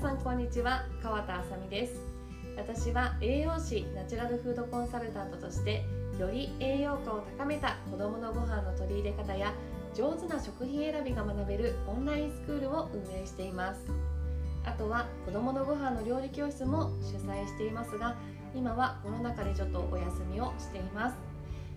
さんこんにちは。川田あさみです。私は栄養士ナチュラルフードコンサルタントとしてより栄養価を高めた子どものご飯の取り入れ方や上手な食品選びが学べるオンラインスクールを運営しています。あとは子どものご飯の料理教室も主催していますが今はコロナ禍でちょっとお休みをしています。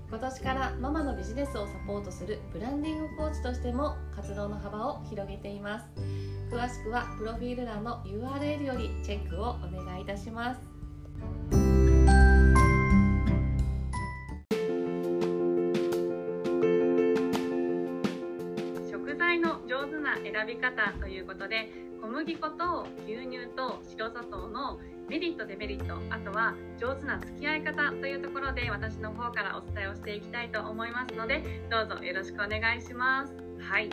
今年からママのビジネスをサポートするブランディングコーチとしても活動の幅を広げています。詳しくはプロフィール欄の URL よりチェックをお願いいたします。食材の上手な選び方ということで小麦粉と牛乳と白砂糖のメリットデメリットあとは上手な付き合い方というところで私の方からお伝えをしていきたいと思いますのでどうぞよろしくお願いします。はい。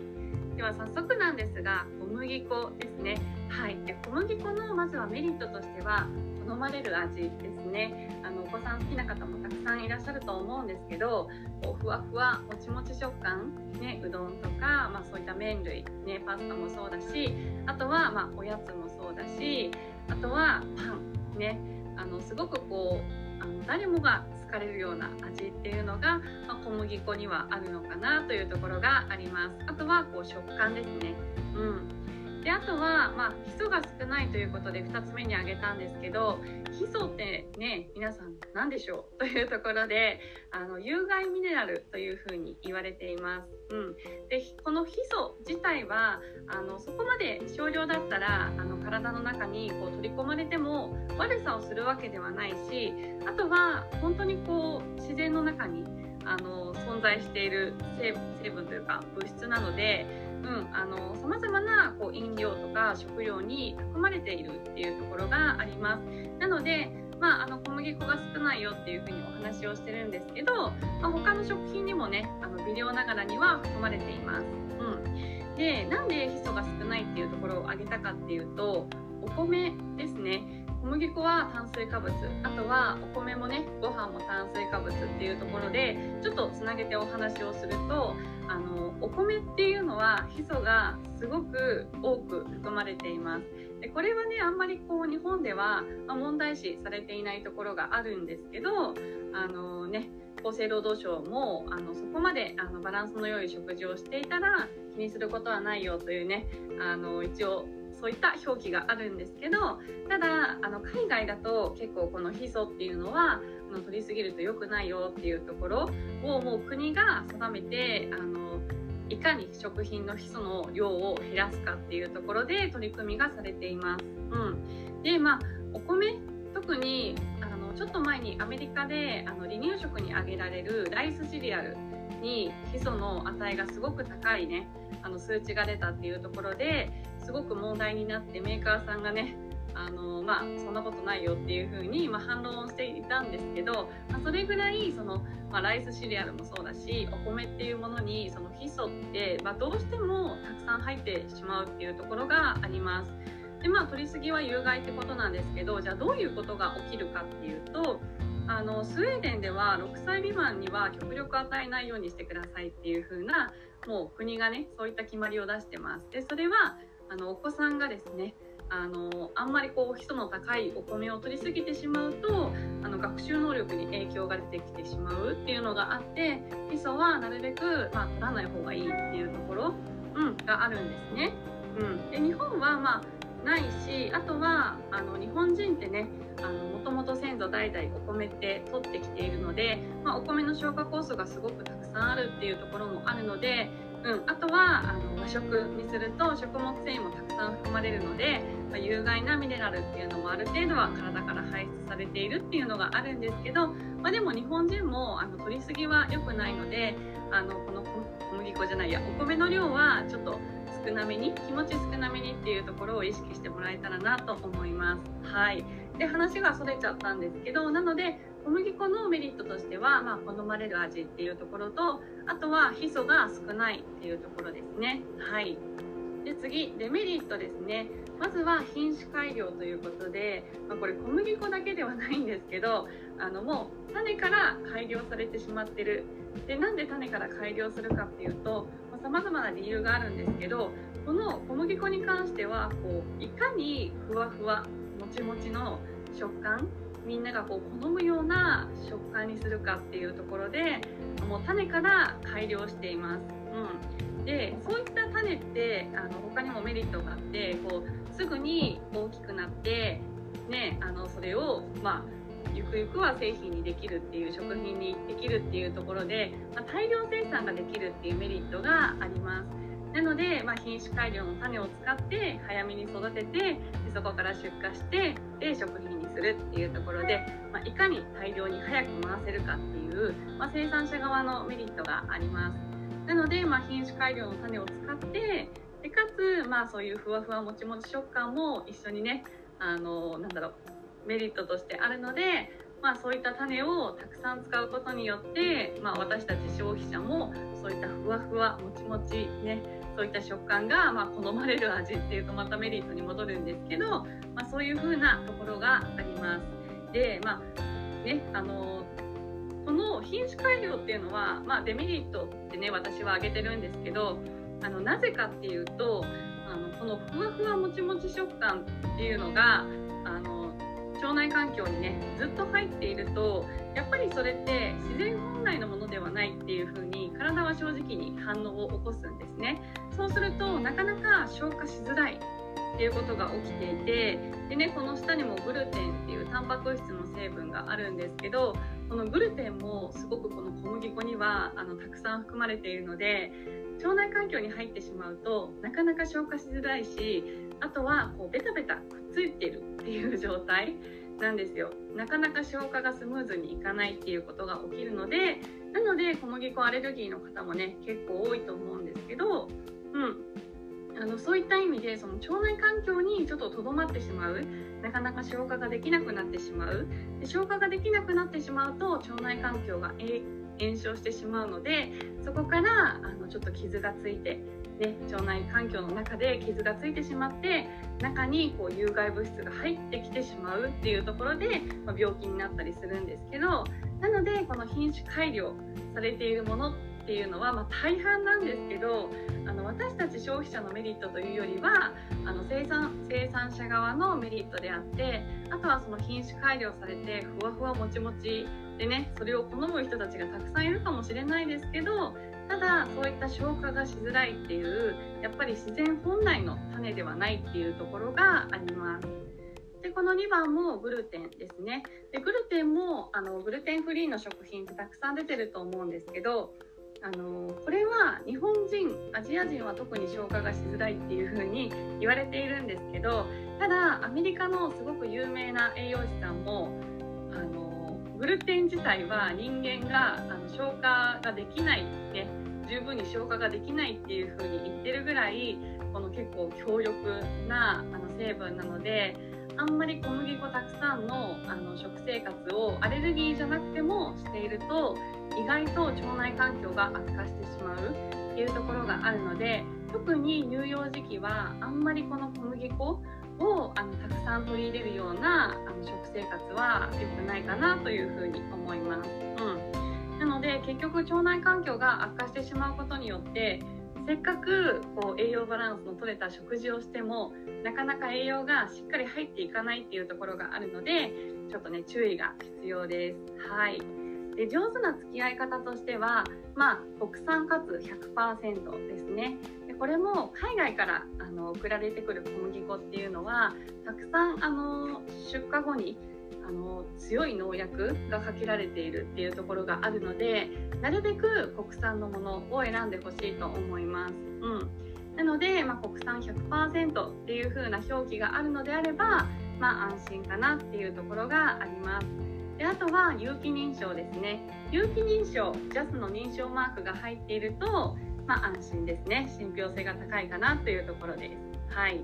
では早速なんですが麦粉ですね。はい。で小麦粉のまずはメリットとしては好まれる味ですね。あのお子さん好きな方もたくさんいらっしゃると思うんですけどこうふわふわもちもち食感、ね、うどんとか、まあ、そういった麺類、ね、パスタもそうだしあとは、まあ、おやつもそうだしあとはパンね。あのすごくこうあの誰もが好かれるような味っていうのが、まあ、小麦粉にはあるのかなというところがあります。あとはこう食感ですね。うん。であとは、まあ、基礎が少ないということで2つ目に挙げたんですけど基礎ってね皆さん何でしょう？というところであの有害ミネラルというふうに言われています。うん、でこの基礎自体はあのそこまで少量だったらあの体の中にこう取り込まれても悪さをするわけではないしあとは本当にこう自然の中にあの存在している成分というか物質なのでさまざ、まなこう飲料とか食料に含まれているっていうところがあります。なのでまあ、あの小麦粉が少ないよっていうふうにお話をしてるんですけど、まあ、他の食品にもねあの微量ながらには含まれています。うん、でなんでヒ素が少ないっていうところを挙げたかっていうとお米ですね小麦粉は炭水化物。あとはお米もねご飯も炭水化物っていうところでちょっとつなげてお話をするとあのお米っていうのはヒ素がすごく多く含まれています。でこれはねあんまりこう日本では、ま問題視されていないところがあるんですけどあのね厚生労働省もあのそこまであのバランスの良い食事をしていたら気にすることはないよというねあの一応そういった表記があるんですけどただあの海外だと結構このヒ素っていうのはあの取りすぎると良くないよっていうところをもう国が定めてあのいかに食品のヒ素の量を減らすかっていうところで取り組みがされています。うん、でまあお米特にあのちょっと前にアメリカであの離乳食に挙げられるライスシリアルにヒ素の値がすごく高いねあの数値が出たっていうところですごく問題になってメーカーさんがねあのまあそんなことないよっていうふうに、まあ、反論をしていたんですけど、まあ、それぐらいその、まあ、ライスシリアルもそうだしお米っていうものにそのヒ素って、まあ、どうしてもたくさん入ってしまうっていうところがあります。でまあ取りすぎは有害ってことなんですけどじゃあどういうことが起きるかっていうとあのスウェーデンでは6歳未満には極力与えないようにしてくださいっていう風なもう国がねそういった決まりを出してます。でそれはあのお子さんがですねあのあんまりこう基礎の高いお米を取りすぎてしまうとあの学習能力に影響が出てきてしまうっていうのがあって基礎はなるべく、まあ、取らない方がいいっていうところ、うん、があるんですね。うん、で日本はまあないしあとはあの日本人ってねもともと先祖代々お米って取ってきているので、まあ、お米の消化酵素がすごくたくさんあるっていうところもあるのでうん、あとはあの和食にすると食物繊維もたくさん含まれるので、まあ、有害なミネラルっていうのもある程度は体から排出されているっていうのがあるんですけど、まあ、でも日本人もあの取りすぎは良くないのであのこの小麦粉じゃないやお米の量はちょっと少なめに気持ち少なめにっていうところを意識してもらえたらなと思います。はいで話がそれちゃったんですけどなので小麦粉のメリットとしては、まあ、好まれる味っていうところとあとはヒ素が少ないっていうところですね。はい。で次デメリットですね。まずは品種改良ということで、まあ、これ小麦粉だけではないんですけどあのもう種から改良されてしまってる。でなんで種から改良するかっていうとさまざ、まな理由があるんですけどこの小麦粉に関してはこういかにふわふわもちもちの食感みんながこう好むような食感にするかっていうところでもう種から改良しています。うん、でそういった種ってあの他にもメリットがあってこうすぐに大きくなってねあのそれをまあゆくゆくは製品にできるっていう食品にできるっていうところで、まあ、大量生産ができるっていうメリットがあります。なので、まあ、品種改良の種を使って早めに育ててでそこから出荷してで食品するっていうところで、まあ、いかに大量に早く回せるかっていう、まあ、生産者側のメリットがあります。なので、まあ、品種改良の種を使ってでかつ、まあ、そういうふわふわもちもち食感も一緒にねあのなんだろうメリットとしてあるので、まあ、そういった種をたくさん使うことによって、まあ、私たち消費者もそういったふわふわもちもちねそういった食感がま好まれる味っていうとまたメリットに戻るんですけど、まあ、そういう風なところがあります。でまあねあのこの品種改良っていうのは、まあ、デメリットってね私は挙げてるんですけどあのなぜかっていうとあのこのふわふわもちもち食感っていうのが腸内環境にねずっと入っているとやっぱりそれって自然本来のものではないっていう風に体は正直に反応を起こすんですね。そうするとなかなか消化しづらいっていうことが起きていてでねこの下にもグルテンっていうタンパク質の成分があるんですけどこのグルテンもすごくこの小麦粉にはあのたくさん含まれているので腸内環境に入ってしまうとなかなか消化しづらいしあとはこうベタベタくっついてるっていう状態なんですよ。なかなか消化がスムーズにいかないっていうことが起きるのでなので小麦粉アレルギーの方もね結構多いと思うんですけど、うん、あのそういった意味でその腸内環境にちょっととどまってしまう。なかなか消化ができなくなってしまう。で消化ができなくなってしまうと腸内環境が炎症してしまうのでそこからあのちょっと傷がついてね、腸内環境の中で傷がついてしまって中にこう有害物質が入ってきてしまうっていうところで、まあ、病気になったりするんですけどなのでこの品種改良されているものっていうのは、まあ、大半なんですけどあの私たち消費者のメリットというよりはあの生産生産者側のメリットであってあとはその品種改良されてふわふわもちもちでねそれを好む人たちがたくさんいるかもしれないですけどただそういった消化がしづらいっていうやっぱり自然本来の種ではないっていうところがあります。でこの2番もグルテンですねでグルテンもあのグルテンフリーの食品ってたくさん出てると思うんですけどあのこれは日本人アジア人は特に消化がしづらいっていう風に言われているんですけどただアメリカのすごく有名な栄養士さんもあのグルテン自体は人間があの消化ができない、ね、十分に消化ができないっていう風に言ってるぐらいこの結構強力なあの成分なのであんまり小麦粉たくさんのあの食生活をアレルギーじゃなくてもしていると意外と腸内環境が悪化してしまうっていうところがあるので特に乳幼児期はあんまりこの小麦粉をあのたくさん取り入れるようなあの食生活は良くないかなというふうに思います。うんので結局腸内環境が悪化してしまうことによってせっかくこう栄養バランスの取れた食事をしてもなかなか栄養がしっかり入っていかないっていうところがあるのでちょっとね注意が必要です。はいで上手な付き合い方としては、まあ、国産かつ100%ですねでこれも海外からあの送られてくる小麦粉っていうのはたくさんあの出荷後にあの強い農薬がかけられているっていうところがあるのでなるべく国産のものを選んでほしいと思います。うんなので、まあ、国産100%っていう風な表記があるのであれば、まあ、安心かなっていうところがあります。であとは有機認証ですね。有機認証、JAS の認証マークが入っていると、まあ、安心ですね。信憑性が高いかなというところです。はい。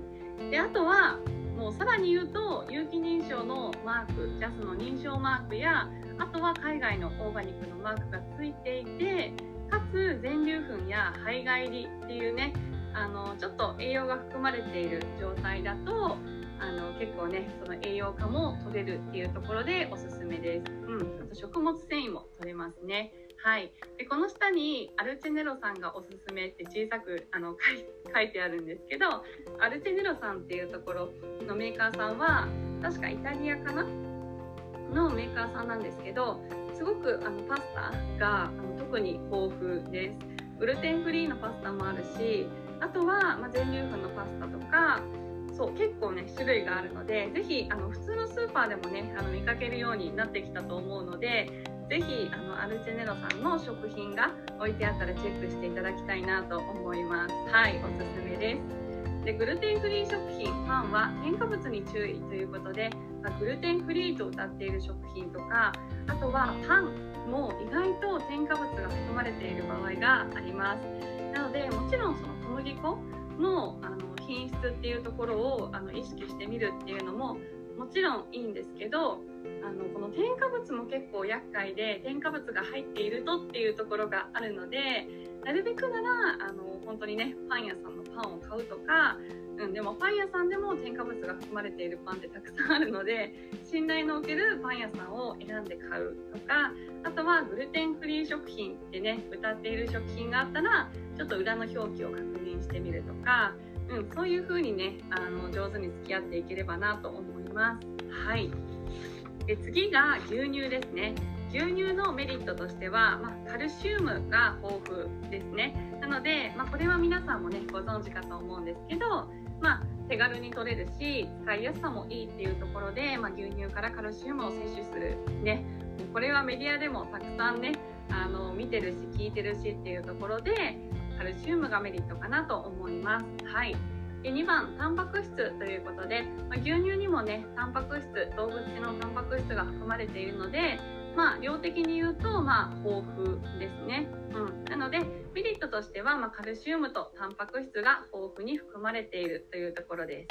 であとはもうさらに言うと有機認証のマーク JAS の認証マークやあとは海外のオーガニックのマークがついていてかつ全粒粉や胚芽入りっていうねあのちょっと栄養が含まれている状態だとあの結構ねその栄養価も取れるっていうところでおすすめです。うん、あと食物繊維も取れますね。はい、でこの下にアルチェネロさんがおすすめって小さくあの書いてあるんですけどアルチェネロさんっていうところのメーカーさんは確かイタリアかな？のメーカーさんなんですけどすごくあのパスタがあの特に豊富です。グルテンフリーのパスタもあるしあとは、ま、全粒粉のパスタとかそう結構ね種類があるのでぜひあの普通のスーパーでもねあの見かけるようになってきたと思うのでぜひあのアルチェネロさんの食品が置いてあったらチェックしていただきたいなと思います。はいおすすめです。でグルテンフリー食品パンは添加物に注意ということで、まあ、グルテンフリーと謳っている食品とかあとはパンも意外と添加物が含まれている場合があります。なのでもちろんその小麦粉のあの品質っていうところをあの意識してみるっていうのももちろんいいんですけどあのこの添加物も結構厄介で添加物が入っているとっていうところがあるのでなるべくならあの本当にねパン屋さんのパンを買うとか、うん、でもパン屋さんでも添加物が含まれているパンってたくさんあるので信頼のおけるパン屋さんを選んで買うとかあとはグルテンフリー食品ってね歌っている食品があったらちょっと裏の表記を確認してみるとか、うん、そういう風にねあの上手に付き合っていければなと思います。はい。で次が牛乳ですね。牛乳のメリットとしては、まあ、カルシウムが豊富ですね。なので、まあ、これは皆さんもねご存知かと思うんですけど、まあ、手軽に取れるし使いやすさもいいっていうところで、まあ、牛乳からカルシウムを摂取するね。これはメディアでもたくさんねあの見てるし聞いてるしっていうところでカルシウムがメリットかなと思います。はい。2番タンパク質ということで、まあ、牛乳にもねタンパク質動物性のタンパク質が含まれているのでまあ量的に言うとまあ豊富ですね、うん、なのでメリットとしては、まあ、カルシウムとタンパク質が豊富に含まれているというところで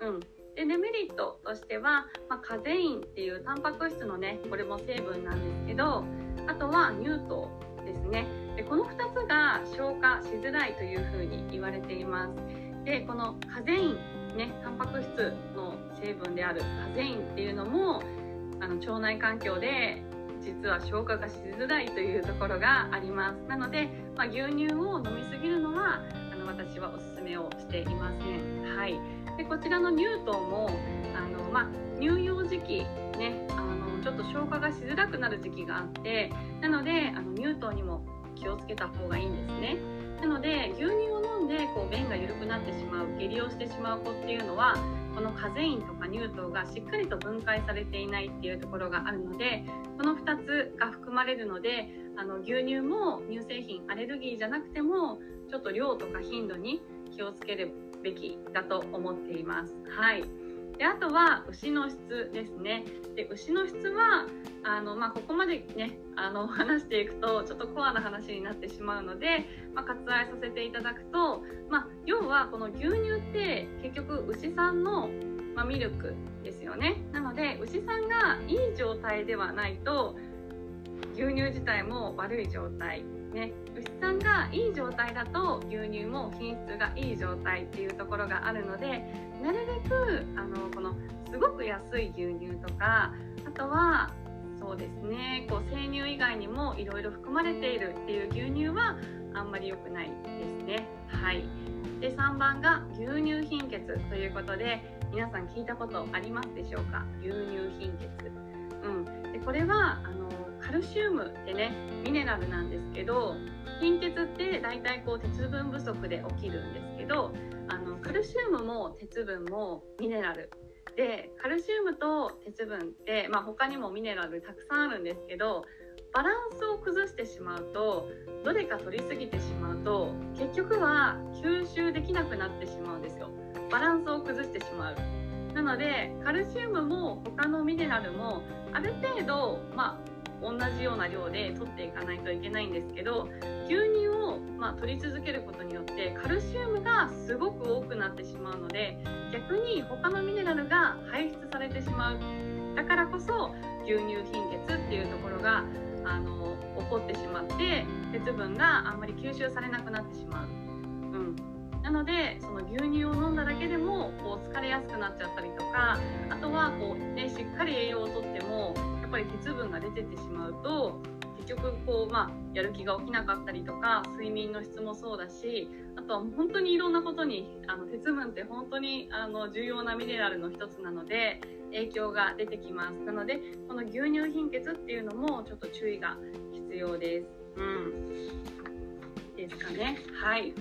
す、うん、でデメリットとしては、まあ、カゼインっていうタンパク質のねこれも成分なんですけどあとは乳糖ですね。でこの2つが消化しづらいというふうに言われています。でこのカゼインねタンパク質の成分であるカゼインっていうのもあの腸内環境で実は消化がしづらいというところがあります。なので、まあ、牛乳を飲みすぎるのはあの私はおすすめをしていませんはい。でこちらの乳糖もあの、まあ、乳幼児期ねあのちょっと消化がしづらくなる時期があってなのであの乳糖にも気をつけた方がいいんですね。なので牛乳をんでこう便が緩くなってしまう下痢をしてしまう子っていうのはこのカゼインとか乳糖がしっかりと分解されていないっていうところがあるのでこの2つが含まれるのであの牛乳も乳製品アレルギーじゃなくてもちょっと量とか頻度に気をつけるべきだと思っています。はいであとは牛の質ですね。で牛の質はあの、まあ、ここまでねあの 話していくとちょっとコアな話になってしまうので、まあ、割愛させていただくと、まあ、要はこの牛乳って結局牛さんの、まミルクですよね。なので牛さんがいい状態ではないと牛乳自体も悪い状態ね、牛さんがいい状態だと牛乳も品質がいい状態っていうところがあるのでなるべくあのこのすごく安い牛乳とかあとはそうですねこう生乳以外にもいろいろ含まれているっていう牛乳はあんまり良くないですね。はい。で3番が牛乳貧血ということで皆さん聞いたことありますでしょうか？牛乳貧血、うん、でこれはあのカルシウムってねミネラルなんですけど貧血って大体こう鉄分不足で起きるんですけどあのカルシウムも鉄分もミネラル。でカルシウムと鉄分って、まあ、他にもミネラルたくさんあるんですけどバランスを崩してしまうとどれか取りすぎてしまうと結局は吸収できなくなってしまうんですよ。バランスを崩してしまう。なのでカルシウムも他のミネラルもある程度、まあ、同じような量で取っていかないといけないんですけど牛乳を、まあ、取り続けることによってカルシウムがすごく多くなってしまうので逆に他のミネラルが排出されてしまうだからこそ牛乳貧血っていうところがあの起こってしまって鉄分があんまり吸収されなくなってしまう。うんなのでその牛乳を飲んだだけでもこう疲れやすくなっちゃったりとかあとはこう、ね、しっかり栄養をとってもぱり鉄分が出てってしまうと結局こう、まあ、やる気が起きなかったりとか睡眠の質もそうだしあとは本当にいろんなことにあの鉄分って本当にあの重要なミネラルの一つなので影響が出てきます。なのでこの牛乳貧血っていうのもちょっと注意が必要です。うん。ですかね。はい。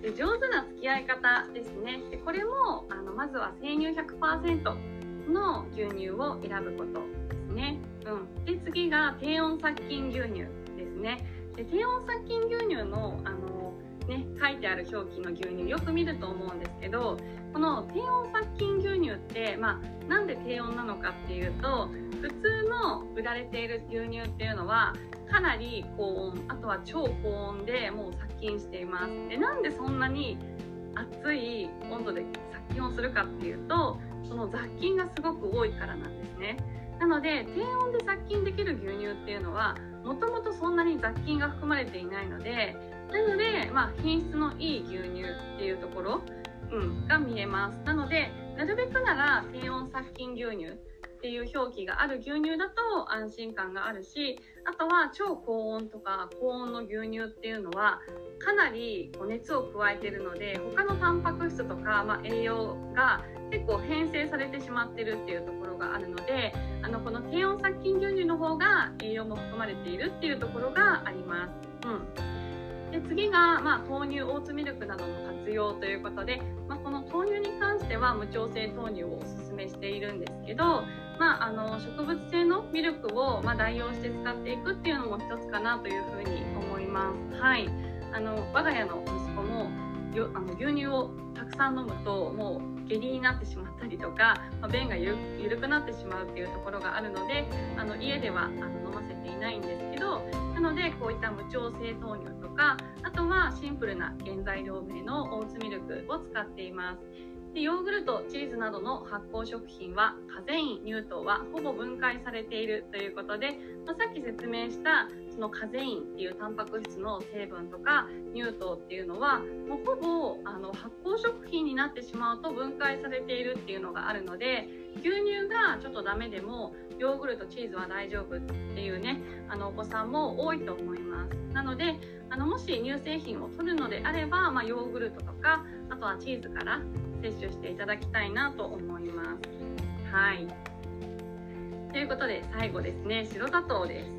で上手な付き合い方ですね。でこれもあのまずは生乳100%の牛乳を選ぶことですね、うん、で次が低温殺菌牛乳ですね。で低温殺菌牛乳のあの、ね、書いてある表記の牛乳よく見ると思うんですけどこの低温殺菌牛乳って、まあ、なんで低温なのかっていうと普通の売られている牛乳っていうのはかなり高温あとは超高温でもう殺菌しています。でなんでそんなに熱い温度で殺菌をするかっていうとその雑菌がすごく多いからなんですね。なので低温で殺菌できる牛乳っていうのはもともとそんなに雑菌が含まれていないのでなので、まあ、品質のいい牛乳っていうところ、うん、が見えます。なのでなるべくなら低温殺菌牛乳っていう表記がある牛乳だと安心感があるしあとは超高温とか高温の牛乳っていうのはかなり熱を加えてるので他のタンパク質とか、まあ、栄養が結構変性されてしまってるっていうところがあるのであのこの低温殺菌牛乳の方が栄養も含まれているっていうところがあります。うんで次が、まあ、豆乳オーツミルクなどの活用ということで、まあ、この豆乳に関しては無調整豆乳をおすすめしているんですけど、まあ、あの植物性のミルクを、ま代用して使っていくっていうのも一つかなというふうに思います。はいあの我が家の息子もよあの牛乳をたくさん飲むともう下痢になってしまったりとか、まあ、便がゆ緩くなってしまうっていうところがあるのであの家ではあの飲ませていないんですけどなのでこういった無調整豆乳とかあとはシンプルな原材料名のオーツミルクを使っています。でヨーグルトチーズなどの発酵食品はカゼイン乳糖はほぼ分解されているということで、まあ、さっき説明したそのカゼインっていうタンパク質の成分とか乳糖っていうのはもうほぼあの発酵食品になってしまうと分解されているっていうのがあるので牛乳がちょっとダメでもヨーグルトチーズは大丈夫っていうねあのお子さんも多いと思います。なのであのもし乳製品を取るのであれば、まあ、ヨーグルトとかあとはチーズから摂取していただきたいなと思います。はい。ということで最後ですね、白砂糖です。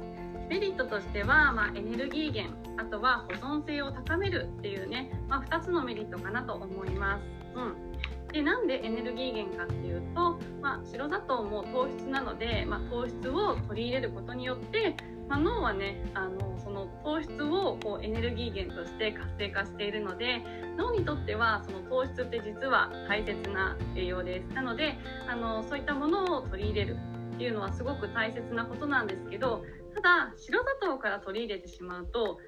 メリットとしては、まあ、エネルギー源、あとは保存性を高めるっていうね、まあ、2つのメリットかなと思います。うんでなんでエネルギー源かっていうと、まあ、白砂糖も糖質なので、まあ、糖質を取り入れることによってまあ、脳はねあのその糖質をこうエネルギー源として活性化しているので脳にとってはその糖質って実は大切な栄養です。なのであのそういったものを取り入れるっていうのはすごく大切なことなんですけどただ白砂糖から取り入れてしまうと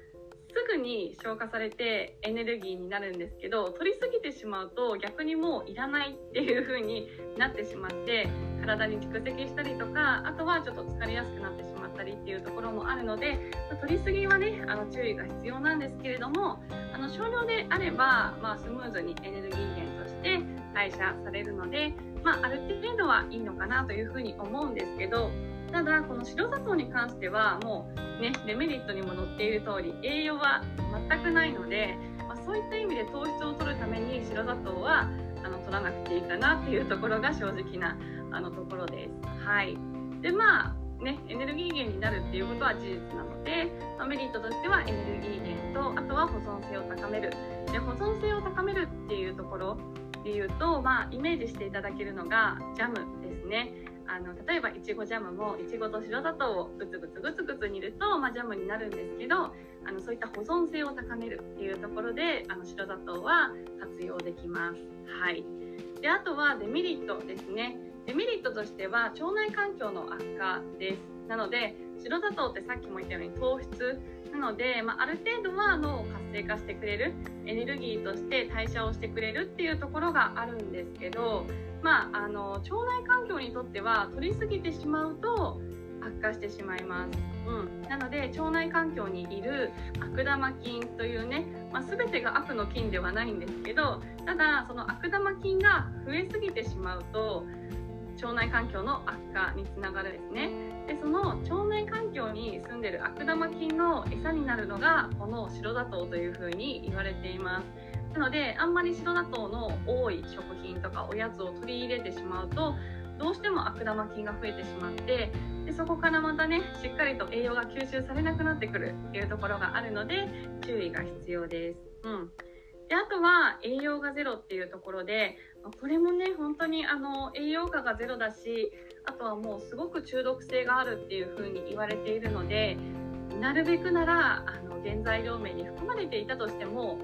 すぐに消化されてエネルギーになるんですけど取りすぎてしまうと逆にもういらないっていう風になってしまって体に蓄積したりとかあとはちょっと疲れやすくなってしまったりっていうところもあるので取りすぎはねあの注意が必要なんですけれどもあの少量であれば、まあ、スムーズにエネルギー源として代謝されるので、まあ、ある程度はいいのかなというふうに思うんですけどただこの白砂糖に関してはもうねデメリットにも載っている通り栄養は全くないので、まあ、そういった意味で糖質を取るために白砂糖はあの取らなくていいかなっていうところが正直なあのところです。はい。でまあね、エネルギー源になるっていうことは事実なので、ま、メリットとしてはエネルギー源とあとは保存性を高める。で保存性を高めるっていうところでいうと、まあ、イメージしていただけるのがジャムですね。あの例えばいちごジャムもいちごと白砂糖をグツグツグツグツ煮ると、まあ、ジャムになるんですけどあのそういった保存性を高めるっていうところであの白砂糖は活用できます。はい、であとはデメリットですね。デメリットとしては腸内環境の悪化です。なので白砂糖ってさっきも言ったように糖質なので、まあ、ある程度は脳を活性化してくれるエネルギーとして代謝をしてくれるっていうところがあるんですけど、まあ、あの腸内環境にとっては取りすぎてしまうと悪化してしまいます、うん、なので腸内環境にいる悪玉菌というね、まあ、全てが悪の菌ではないんですけどただその悪玉菌が増えすぎてしまうと腸内環境の悪化につながるですね。でその腸内環境に住んでる悪玉菌の餌になるのがこの白砂糖というふうに言われています。なのであんまり白砂糖の多い食品とかおやつを取り入れてしまうとどうしても悪玉菌が増えてしまってでそこからまたねしっかりと栄養が吸収されなくなってくるっていうところがあるので注意が必要です。うんであとは栄養がゼロっていうところでこれもね本当にあの栄養価がゼロだしあとはもうすごく中毒性があるっていう風に言われているのでなるべくならあの原材料名に含まれていたとしても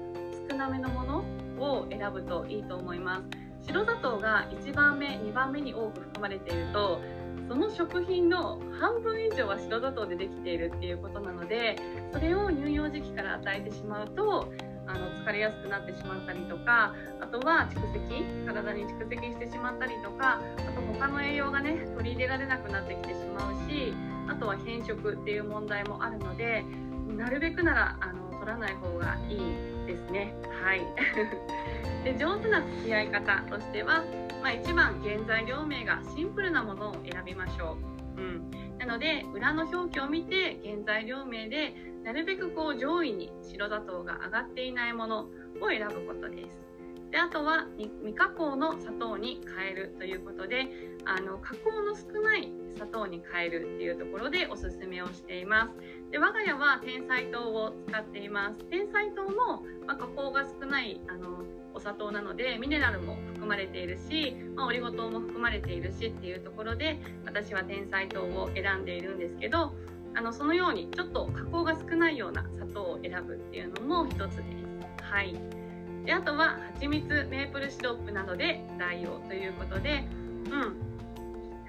少なめのものを選ぶといいと思います。白砂糖が1番目2番目に多く含まれているとその食品の半分以上は白砂糖でできているっていうことなのでそれを乳幼児期から与えてしまうとあの疲れやすくなってしまったりとかあとは蓄積体に蓄積してしまったりとかあと他の栄養がね取り入れられなくなってきてしまうしあとは変色っていう問題もあるのでなるべくならあの取らない方がいいですね。はい で上手な付き合い方としては、まあ、一番原材料名がシンプルなものを選びましょう。うん、なので裏の表記を見て原材料名でなるべくこう上位に白砂糖が上がっていないものを選ぶことです。であとは未加工の砂糖に変えるということであの加工の少ない砂糖に変えるっていうところでおすすめをしています。で我が家は天才糖を使っています。天才糖も、まあ、加工が少ないあのお砂糖なのでミネラルも含まれているし、まあ、オリゴ糖も含まれているしっていうところで私は天才糖を選んでいるんですけどあのそのようにちょっと加工が少ないような砂糖を選ぶっていうのも一つです。はい。であとは蜂蜜メープルシロップなどで代用ということで、うん、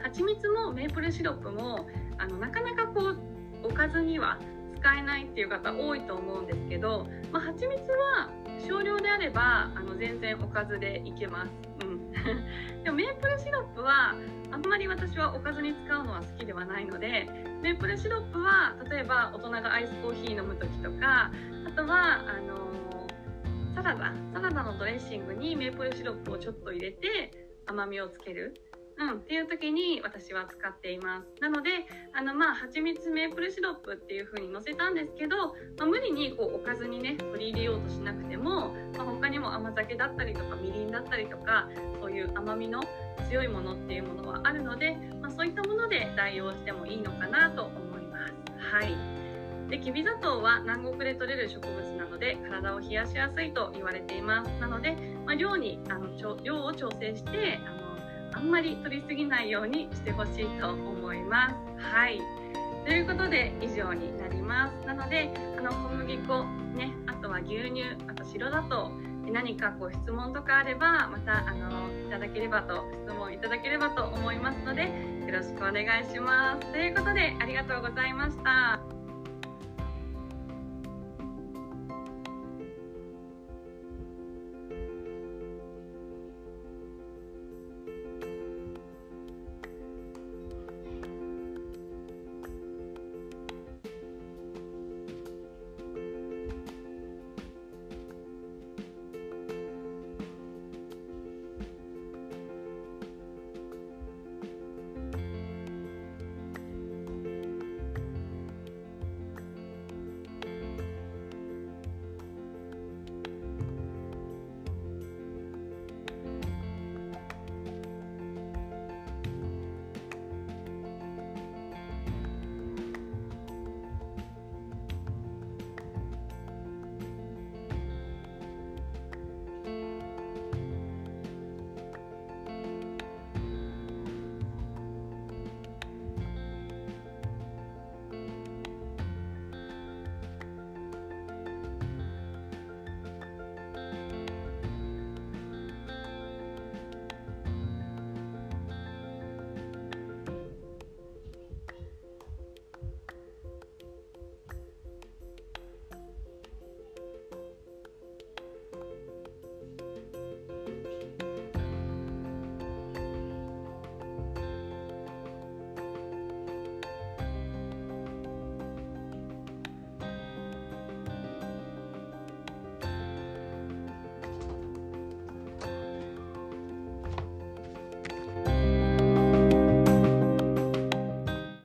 蜂蜜もメープルシロップもあのなかなかこうおかずには使えないっていう方多いと思うんですけど、まあ、蜂蜜は少量であればあの全然おかずでいけます。うん、でもメープルシロップはあんまり私はおかずに使うのは好きではないのでメープルシロップは例えば大人がアイスコーヒー飲む時とかあとはあのサラダサラダのドレッシングにメープルシロップをちょっと入れて甘みをつける。うん、っていう時に私は使っています。なのであのまあ蜂蜜メープルシロップっていう風に載せたんですけど、まあ、無理にこうおかずにね取り入れようとしなくても、まあ、他にも甘酒だったりとかみりんだったりとかそういう甘みの強いものっていうものはあるので、まあ、そういったもので代用してもいいのかなと思います。はい。できび砂糖は南国で採れる植物なので体を冷やしやすいと言われています。なので、まあ、量にあの量を調整してあのあんまり取りすぎないようにしてほしいと思います。はい。ということで以上になります。なのであの小麦粉ねあとは牛乳あと白砂糖何かこう質問とかあればまたあのいただければと質問いただければと思いますのでよろしくお願いします。ということでありがとうございました。